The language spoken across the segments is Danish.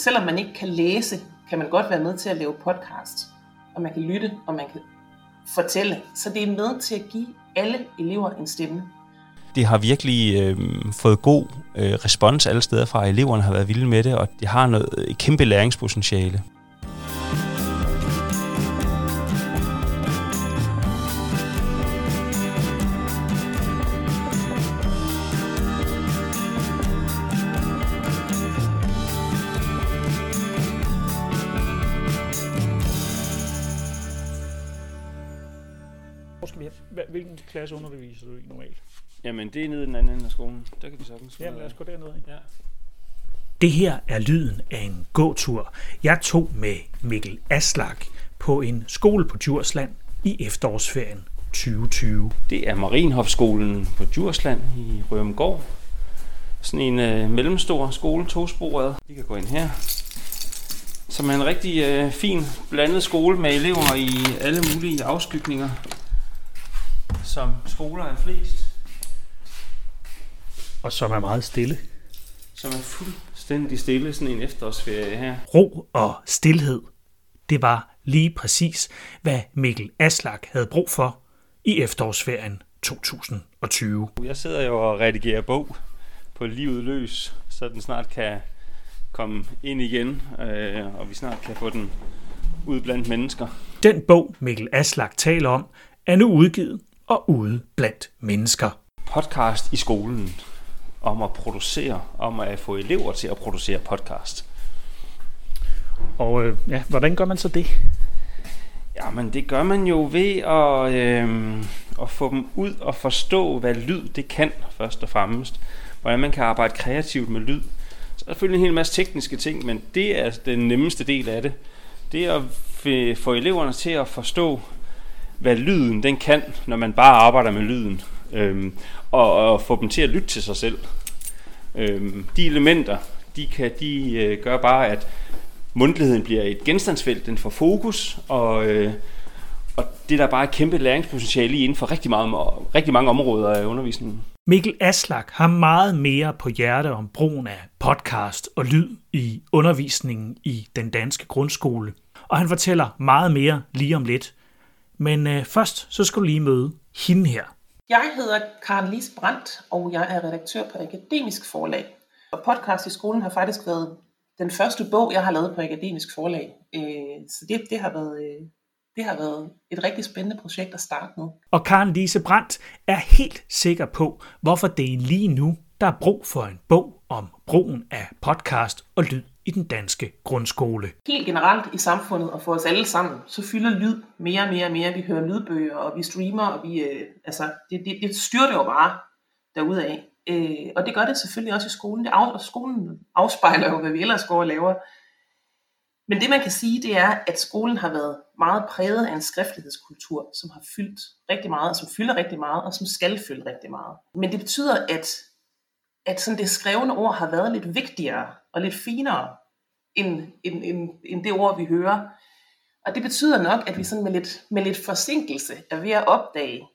selvom man ikke kan læse, kan man godt være med til at lave podcast. Og man kan lytte, og man kan fortælle. Så det er med til at give alle elever en stemme. Det har virkelig øh, fået god øh, respons alle steder fra. Eleverne har været vilde med det, og det har noget øh, kæmpe læringspotentiale. Hvilken klasse underviser du i normalt? Jamen, det er nede i den anden ende af skolen. Der kan vi sagtens Jamen lad os gå derned. Ikke? Ja. Det her er lyden af en gåtur, jeg tog med Mikkel Aslak på en skole på Djursland i efterårsferien 2020. Det er Marienhofskolen på Djursland i Rømgård. Sådan en øh, mellemstor skole, tosporet. Vi kan gå ind her. Som er en rigtig øh, fin blandet skole med elever i alle mulige afskygninger. Som skoler er flest. Og som er meget stille. Som er fuldstændig stille, sådan en efterårsferie her. Ro og stillhed. Det var lige præcis, hvad Mikkel Aslak havde brug for i efterårsferien 2020. Jeg sidder jo og redigerer bog på livet løs, så den snart kan komme ind igen, øh, og vi snart kan få den ud blandt mennesker. Den bog, Mikkel Aslak taler om, er nu udgivet og ude blandt mennesker. Podcast i skolen om at producere, om at få elever til at producere podcast. Og øh, ja, hvordan gør man så det? Jamen det gør man jo ved at, øh, at få dem ud og forstå, hvad lyd det kan først og fremmest. Hvordan man kan arbejde kreativt med lyd. Så er der selvfølgelig en hel masse tekniske ting, men det er den nemmeste del af det. Det er at få eleverne til at forstå, hvad lyden den kan, når man bare arbejder med lyden. Øhm, og, og få dem til at lytte til sig selv. Øhm, de elementer, de, kan, de øh, gør bare, at mundtligheden bliver et genstandsfelt, den får fokus, og, øh, og det der bare et kæmpe læringspotentiale i inden for rigtig, meget, rigtig mange områder af undervisningen. Mikkel Aslak har meget mere på hjerte om brugen af podcast og lyd i undervisningen i den danske grundskole. Og han fortæller meget mere lige om lidt. Men øh, først så skal du lige møde hende her. Jeg hedder Karen Lis Brandt, og jeg er redaktør på Akademisk Forlag. Og podcast i skolen har faktisk været den første bog, jeg har lavet på Akademisk Forlag. Øh, Så det, det, har været, øh, det har været et rigtig spændende projekt at starte med. Og Karen Lise Brandt er helt sikker på, hvorfor det er lige nu, der er brug for en bog om brugen af podcast og lyd i den danske grundskole. Helt generelt i samfundet og for os alle sammen, så fylder lyd mere og mere og mere. Vi hører lydbøger, og vi streamer, og vi, øh, altså, det, det, det styrter jo bare derudaf. Øh, og det gør det selvfølgelig også i skolen. Det af, og skolen afspejler jo, hvad vi ellers går og laver. Men det man kan sige, det er, at skolen har været meget præget af en skriftlighedskultur, som har fyldt rigtig meget, og som fylder rigtig meget, og som skal fylde rigtig meget. Men det betyder, at, at sådan det skrevne ord har været lidt vigtigere og lidt finere, end, end, end, end det ord, vi hører. Og det betyder nok, at vi sådan med lidt, med lidt forsinkelse er ved at opdage,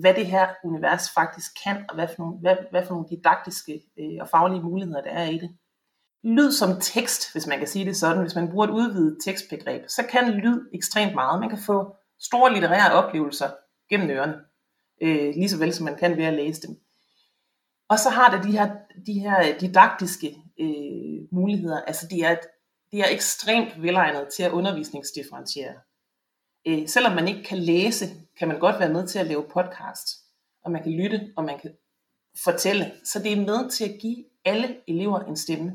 hvad det her univers faktisk kan, og hvad for nogle, hvad, hvad for nogle didaktiske øh, og faglige muligheder der er i det. Lyd som tekst, hvis man kan sige det sådan, hvis man bruger et udvidet tekstbegreb, så kan lyd ekstremt meget. Man kan få store litterære oplevelser gennem ørerne, øh, lige så vel som man kan ved at læse dem. Og så har det de her, de her didaktiske øh, muligheder, altså de er, de er ekstremt velegnet til at undervisningsdifferentiere. Øh, selvom man ikke kan læse, kan man godt være med til at lave podcast, og man kan lytte, og man kan fortælle. Så det er med til at give alle elever en stemme.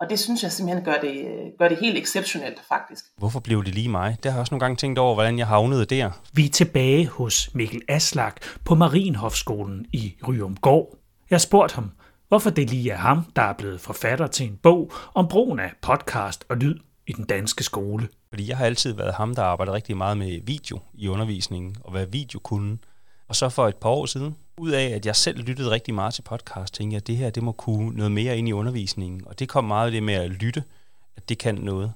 Og det synes jeg simpelthen gør det, gør det helt exceptionelt, faktisk. Hvorfor blev det lige mig? Det har jeg også nogle gange tænkt over, hvordan jeg havnede der. Vi er tilbage hos Mikkel Aslak på Marienhofskolen i Ryumgård. Jeg spurgte ham, hvorfor det lige er ham, der er blevet forfatter til en bog om brugen af podcast og lyd i den danske skole. Fordi jeg har altid været ham, der arbejder rigtig meget med video i undervisningen, og hvad video kunne. Og så for et par år siden, ud af at jeg selv lyttede rigtig meget til podcast, tænkte jeg, at det her det må kunne noget mere ind i undervisningen. Og det kom meget af det med at lytte, at det kan noget.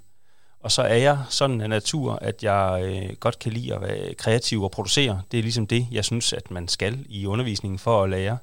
Og så er jeg sådan en natur, at jeg øh, godt kan lide at være kreativ og producere. Det er ligesom det, jeg synes, at man skal i undervisningen for at lære.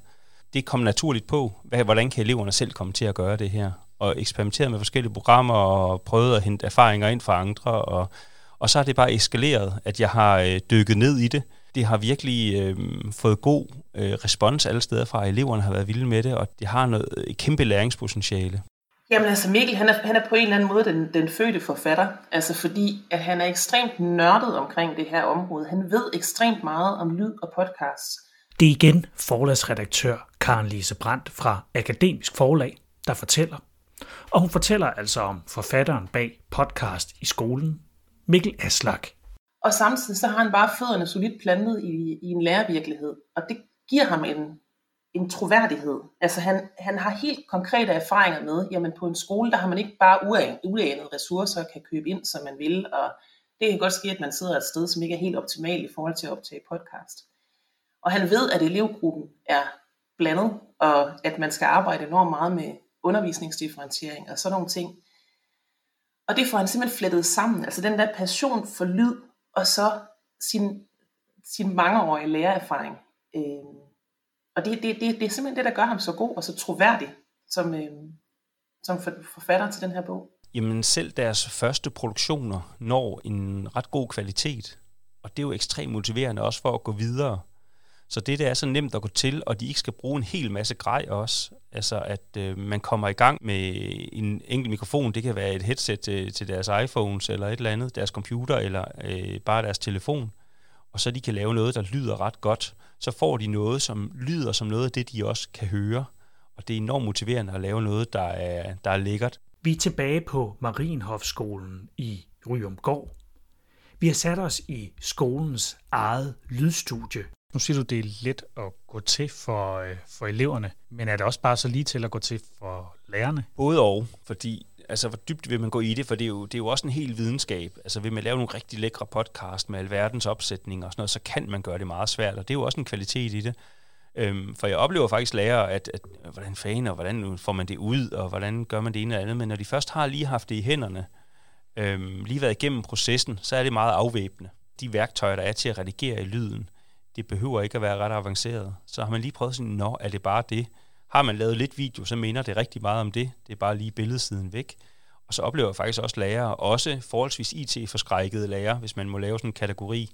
Det kom naturligt på, hvad, hvordan kan eleverne selv komme til at gøre det her. og eksperimentere med forskellige programmer og prøve at hente erfaringer ind fra andre. Og, og så har det bare eskaleret, at jeg har øh, dykket ned i det. Det har virkelig øh, fået god øh, respons alle steder fra. Eleverne har været vilde med det, og det har noget et kæmpe læringspotentiale. Jamen altså Mikkel, han er, han er på en eller anden måde den, den fødte forfatter, altså fordi at han er ekstremt nørdet omkring det her område. Han ved ekstremt meget om lyd og podcasts. Det er igen forlagsredaktør Karen Lise Brandt fra Akademisk Forlag, der fortæller. Og hun fortæller altså om forfatteren bag podcast i skolen, Mikkel Aslak. Og samtidig så har han bare fødderne solidt plantet i, i en lærervirkelighed, og det giver ham en, en troværdighed. Altså han, han har helt konkrete erfaringer med, jamen på en skole, der har man ikke bare uanede ressourcer kan købe ind, som man vil, og det kan godt ske, at man sidder et sted, som ikke er helt optimalt i forhold til at optage podcast. Og han ved, at elevgruppen er blandet, og at man skal arbejde enormt meget med undervisningsdifferentiering og sådan nogle ting. Og det får han simpelthen flettet sammen, altså den der passion for lyd, og så sin, sin mangeårige lærererfaring. Øh, og det, det, det, det er simpelthen det, der gør ham så god og så troværdig som, øh, som forfatter til den her bog. Jamen selv deres første produktioner når en ret god kvalitet, og det er jo ekstremt motiverende også for at gå videre. Så det, det er så nemt at gå til, og de ikke skal bruge en hel masse grej også. Altså at øh, man kommer i gang med en enkelt mikrofon, det kan være et headset til, til deres iPhones eller et eller andet, deres computer eller øh, bare deres telefon, og så de kan lave noget, der lyder ret godt så får de noget, som lyder som noget af det, de også kan høre. Og det er enormt motiverende at lave noget, der er, der er lækkert. Vi er tilbage på Marienhofskolen i Ryumgård. Vi har sat os i skolens eget lydstudie. Nu siger du, det er let at gå til for, øh, for eleverne, men er det også bare så lige til at gå til for lærerne? Både og, fordi altså, hvor dybt vil man gå i det, for det er jo, det er jo også en hel videnskab. Altså, vil man lave nogle rigtig lækre podcast med alverdens opsætning og sådan noget, så kan man gøre det meget svært, og det er jo også en kvalitet i det. Øhm, for jeg oplever faktisk lærer, at, at hvordan fanden, og hvordan får man det ud, og hvordan gør man det ene eller andet, men når de først har lige haft det i hænderne, øhm, lige været igennem processen, så er det meget afvæbnende. De værktøjer, der er til at redigere i lyden, det behøver ikke at være ret avanceret. Så har man lige prøvet sådan, nå, er det bare det? Har man lavet lidt video, så minder det rigtig meget om det. Det er bare lige billedsiden væk. Og så oplever jeg faktisk også lærere, også forholdsvis IT-forskrækkede lærere, hvis man må lave sådan en kategori,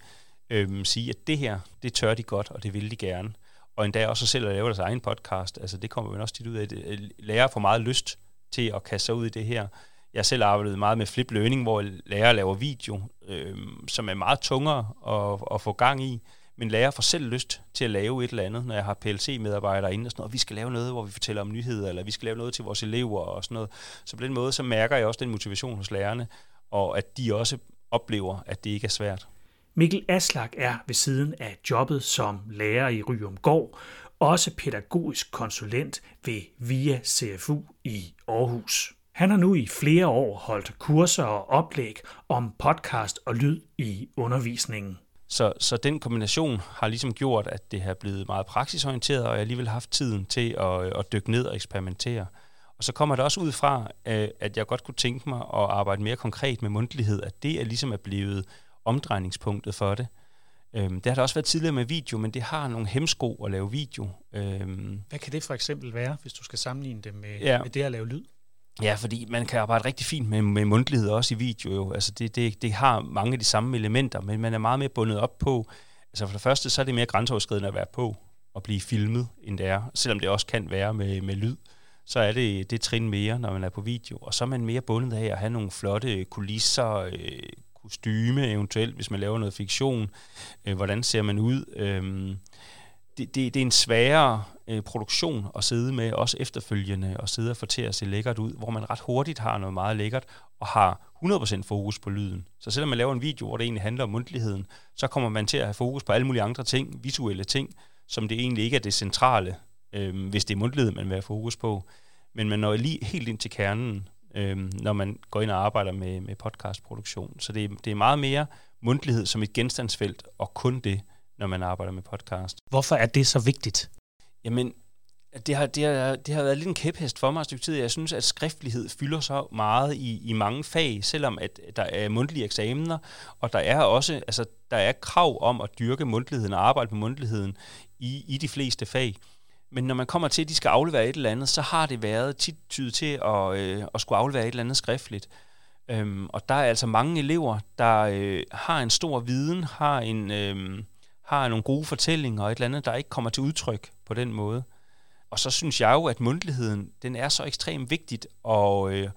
øhm, sige, at det her, det tør de godt, og det vil de gerne. Og endda også selv at lave deres egen podcast. Altså det kommer man også tit ud af. Øh, lærere får meget lyst til at kaste sig ud i det her. Jeg selv arbejdet meget med flip learning, hvor lærere laver video, øhm, som er meget tungere at, at få gang i min lærer får selv lyst til at lave et eller andet, når jeg har PLC-medarbejdere inde og sådan noget, og vi skal lave noget, hvor vi fortæller om nyheder, eller vi skal lave noget til vores elever og sådan noget. Så på den måde, så mærker jeg også den motivation hos lærerne, og at de også oplever, at det ikke er svært. Mikkel Aslak er ved siden af jobbet som lærer i Ryumgård, også pædagogisk konsulent ved VIA CFU i Aarhus. Han har nu i flere år holdt kurser og oplæg om podcast og lyd i undervisningen. Så, så den kombination har ligesom gjort, at det har blevet meget praksisorienteret, og jeg har alligevel haft tiden til at, at dykke ned og eksperimentere. Og så kommer det også ud fra, øh, at jeg godt kunne tænke mig at arbejde mere konkret med mundtlighed, at det er ligesom er blevet omdrejningspunktet for det. Øhm, det har der også været tidligere med video, men det har nogle hemsko at lave video. Øhm, Hvad kan det for eksempel være, hvis du skal sammenligne det med, ja. med det at lave lyd? Ja, fordi man kan arbejde rigtig fint med, med mundtlighed også i video. Jo. Altså det, det, det har mange af de samme elementer, men man er meget mere bundet op på. Altså for det første, så er det mere grænseoverskridende at være på og blive filmet, end det er. Selvom det også kan være med, med lyd, så er det det trin mere, når man er på video. Og så er man mere bundet af at have nogle flotte kulisser, øh, kostyme eventuelt, hvis man laver noget fiktion. Øh, hvordan ser man ud? Øh, det, det, det er en sværere øh, produktion at sidde med, også efterfølgende, og sidde og få til at se lækkert ud, hvor man ret hurtigt har noget meget lækkert, og har 100% fokus på lyden. Så selvom man laver en video, hvor det egentlig handler om mundtligheden, så kommer man til at have fokus på alle mulige andre ting, visuelle ting, som det egentlig ikke er det centrale, øh, hvis det er mundtlighed, man vil have fokus på. Men man når lige helt ind til kernen, øh, når man går ind og arbejder med, med podcastproduktion. Så det, det er meget mere mundtlighed som et genstandsfelt, og kun det når man arbejder med podcast. Hvorfor er det så vigtigt? Jamen, det har, det, har, det har været lidt en kæphest for mig et stykke tid. Jeg synes, at skriftlighed fylder så meget i, i mange fag, selvom at der er mundtlige eksamener, og der er også altså, der er krav om at dyrke mundtligheden og arbejde med mundtligheden i, i de fleste fag. Men når man kommer til, at de skal aflevere et eller andet, så har det været tit tydet til at, øh, at skulle aflevere et eller andet skriftligt. Øhm, og der er altså mange elever, der øh, har en stor viden, har en øh, har nogle gode fortællinger og et eller andet, der ikke kommer til udtryk på den måde. Og så synes jeg jo, at mundtligheden, den er så ekstremt vigtigt at, øh,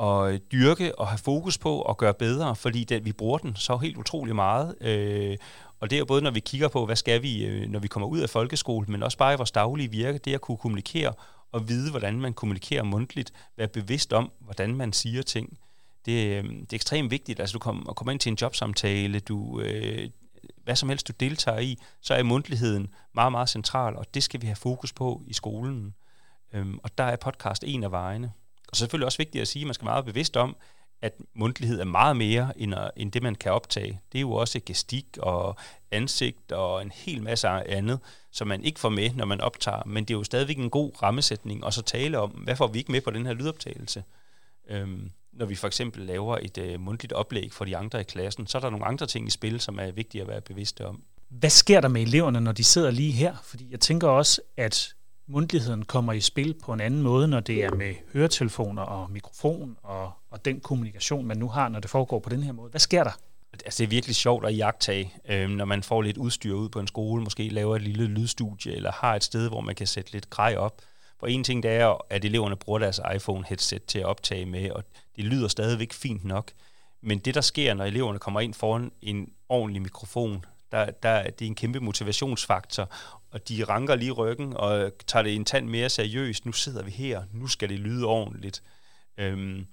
at dyrke og have fokus på og gøre bedre, fordi den, vi bruger den så helt utrolig meget. Øh, og det er jo både, når vi kigger på, hvad skal vi, øh, når vi kommer ud af folkeskolen, men også bare i vores daglige virke, det at kunne kommunikere og vide, hvordan man kommunikerer mundtligt, være bevidst om, hvordan man siger ting. Det, øh, det er ekstremt vigtigt. Altså, du kommer, kommer ind til en jobsamtale, du, øh, hvad som helst du deltager i, så er mundtligheden meget, meget central, og det skal vi have fokus på i skolen. Øhm, og der er podcast en af vejene. Og så er selvfølgelig også vigtigt at sige, at man skal være meget bevidst om, at mundtlighed er meget mere end, øh, end det, man kan optage. Det er jo også gestik og ansigt og en hel masse andet, som man ikke får med, når man optager. Men det er jo stadigvæk en god rammesætning, og så tale om, hvad får vi ikke med på den her lydoptagelse? Øhm, når vi for eksempel laver et øh, mundtligt oplæg for de andre i klassen, så er der nogle andre ting i spil, som er vigtige at være bevidste om. Hvad sker der med eleverne, når de sidder lige her? Fordi jeg tænker også, at mundtligheden kommer i spil på en anden måde, når det er med høretelefoner og mikrofon og, og den kommunikation, man nu har, når det foregår på den her måde. Hvad sker der? Altså, det er virkelig sjovt at jagtage, øh, når man får lidt udstyr ud på en skole, måske laver et lille lydstudie, eller har et sted, hvor man kan sætte lidt grej op. For en ting, det er, at eleverne bruger deres iPhone-headset til at optage med, og det lyder stadigvæk fint nok. Men det, der sker, når eleverne kommer ind foran en ordentlig mikrofon, der, der, det er en kæmpe motivationsfaktor, og de ranker lige ryggen og tager det en tand mere seriøst. Nu sidder vi her, nu skal det lyde ordentligt. Øhm,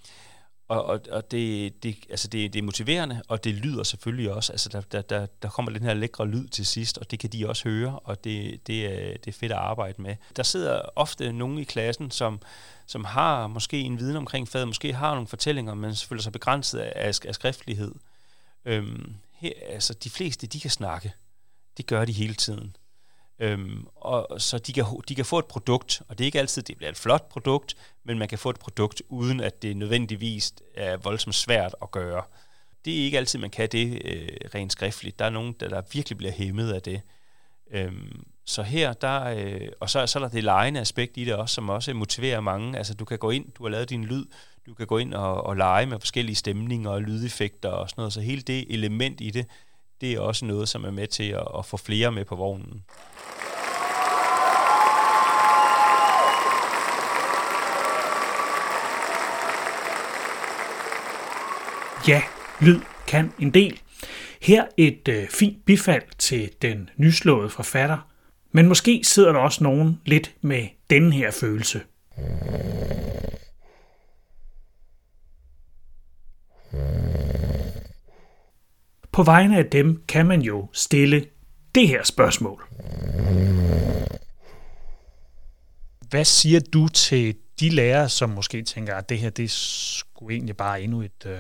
og, og, og det, det, altså det, det er motiverende, og det lyder selvfølgelig også. Altså der, der, der, der kommer den her lækre lyd til sidst, og det kan de også høre, og det, det, er, det er fedt at arbejde med. Der sidder ofte nogen i klassen, som, som har måske en viden omkring faget, måske har nogle fortællinger, men føler sig begrænset af, af skriftlighed. Øhm, her, altså de fleste, de kan snakke. Det gør de hele tiden. Øhm, og så de kan, de kan få et produkt, og det er ikke altid, det bliver et flot produkt, men man kan få et produkt, uden at det nødvendigvis er voldsomt svært at gøre. Det er ikke altid, man kan det øh, rent skriftligt. Der er nogen, der, der virkelig bliver hæmmet af det. Øhm, så her, der, øh, og så, så er der det lejende aspekt i det også, som også motiverer mange. Altså du kan gå ind, du har lavet din lyd, du kan gå ind og, og lege med forskellige stemninger og lydeffekter og sådan noget. Så hele det element i det, det er også noget, som er med til at, at få flere med på vognen. Ja, lyd kan en del. Her et øh, fint bifald til den nyslåede forfatter, men måske sidder der også nogen lidt med den her følelse. På vegne af dem kan man jo stille det her spørgsmål. Hvad siger du til de lærere, som måske tænker, at det her det er sgu egentlig bare endnu et, øh,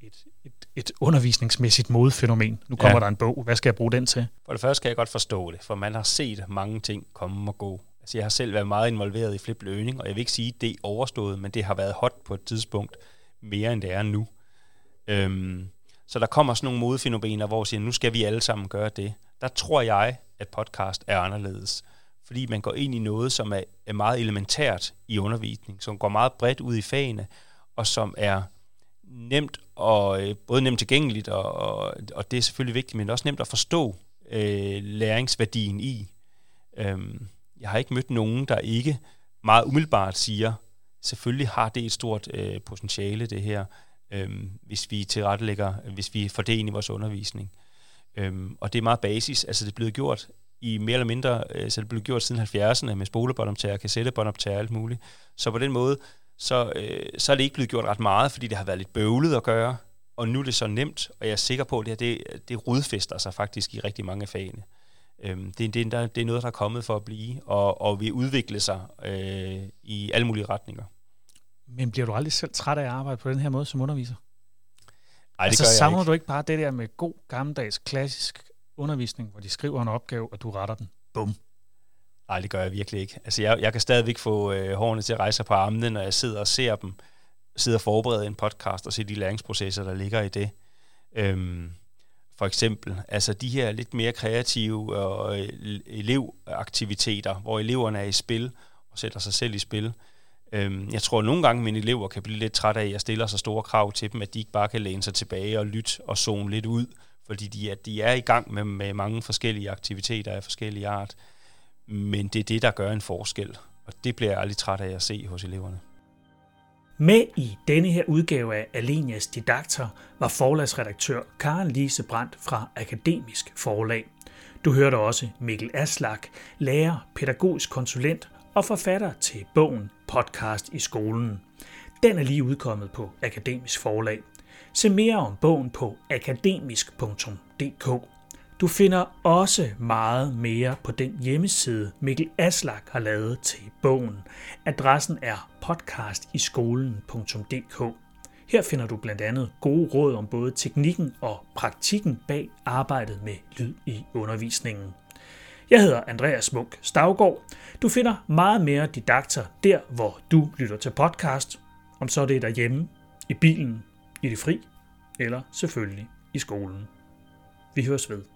et, et, et undervisningsmæssigt modefænomen. Nu kommer ja. der en bog. Hvad skal jeg bruge den til? For det første kan jeg godt forstå det, for man har set mange ting komme og gå. Altså, jeg har selv været meget involveret i flip learning, og jeg vil ikke sige, at det er overstået, men det har været hot på et tidspunkt mere end det er nu. Øhm, så der kommer sådan nogle modefænomener, hvor siger, nu skal vi alle sammen gøre det. Der tror jeg, at podcast er anderledes. Fordi man går ind i noget, som er, er meget elementært i undervisning, som går meget bredt ud i fagene, og som er nemt og øh, både nemt tilgængeligt, og, og, og det er selvfølgelig vigtigt, men også nemt at forstå øh, læringsværdien i. Øhm, jeg har ikke mødt nogen, der ikke meget umiddelbart siger, selvfølgelig har det et stort øh, potentiale, det her, øhm, hvis vi tilrettelægger, hvis vi får det ind i vores undervisning. Øhm, og det er meget basis, altså det er blevet gjort i mere eller mindre, øh, så det blev gjort siden 70'erne med spolebåndoptager, kassettebåndoptager og alt muligt. Så på den måde, så, øh, så er det ikke blevet gjort ret meget, fordi det har været lidt bøvlet at gøre, og nu er det så nemt, og jeg er sikker på, at det her, det, det rodfester sig faktisk i rigtig mange af fagene. Øhm, det, det, der, det er noget, der er kommet for at blive, og, og vil udvikle sig øh, i alle mulige retninger. Men bliver du aldrig selv træt af at arbejde på den her måde som underviser? Ej, det altså, gør jeg savner ikke. du ikke bare det der med god, gammeldags, klassisk undervisning, hvor de skriver en opgave, og du retter den? Bum. Nej, det gør jeg virkelig ikke. Altså, jeg, jeg kan stadigvæk få øh, hårene til at rejse på armene, når jeg sidder og ser dem, sidder og forbereder en podcast og ser de læringsprocesser, der ligger i det. Øhm, for eksempel. Altså de her lidt mere kreative og øh, elevaktiviteter, hvor eleverne er i spil og sætter sig selv i spil. Øhm, jeg tror at nogle gange, mine elever kan blive lidt trætte af, at jeg stiller så store krav til dem, at de ikke bare kan læne sig tilbage og lytte og zone lidt ud, fordi de er, de er i gang med, med mange forskellige aktiviteter af forskellige art. Men det er det, der gør en forskel, og det bliver jeg aldrig træt af at se hos eleverne. Med i denne her udgave af Alenias Didakter var forlagsredaktør Karen Lise Brandt fra Akademisk Forlag. Du hørte også Mikkel Aslak, lærer, pædagogisk konsulent og forfatter til bogen Podcast i skolen. Den er lige udkommet på Akademisk Forlag. Se mere om bogen på akademisk.dk. Du finder også meget mere på den hjemmeside, Mikkel Aslak har lavet til bogen. Adressen er podcastiskolen.dk. Her finder du blandt andet gode råd om både teknikken og praktikken bag arbejdet med lyd i undervisningen. Jeg hedder Andreas Munk Stavgård. Du finder meget mere didakter der, hvor du lytter til podcast. Om så det er derhjemme, i bilen, i det fri, eller selvfølgelig i skolen. Vi høres ved.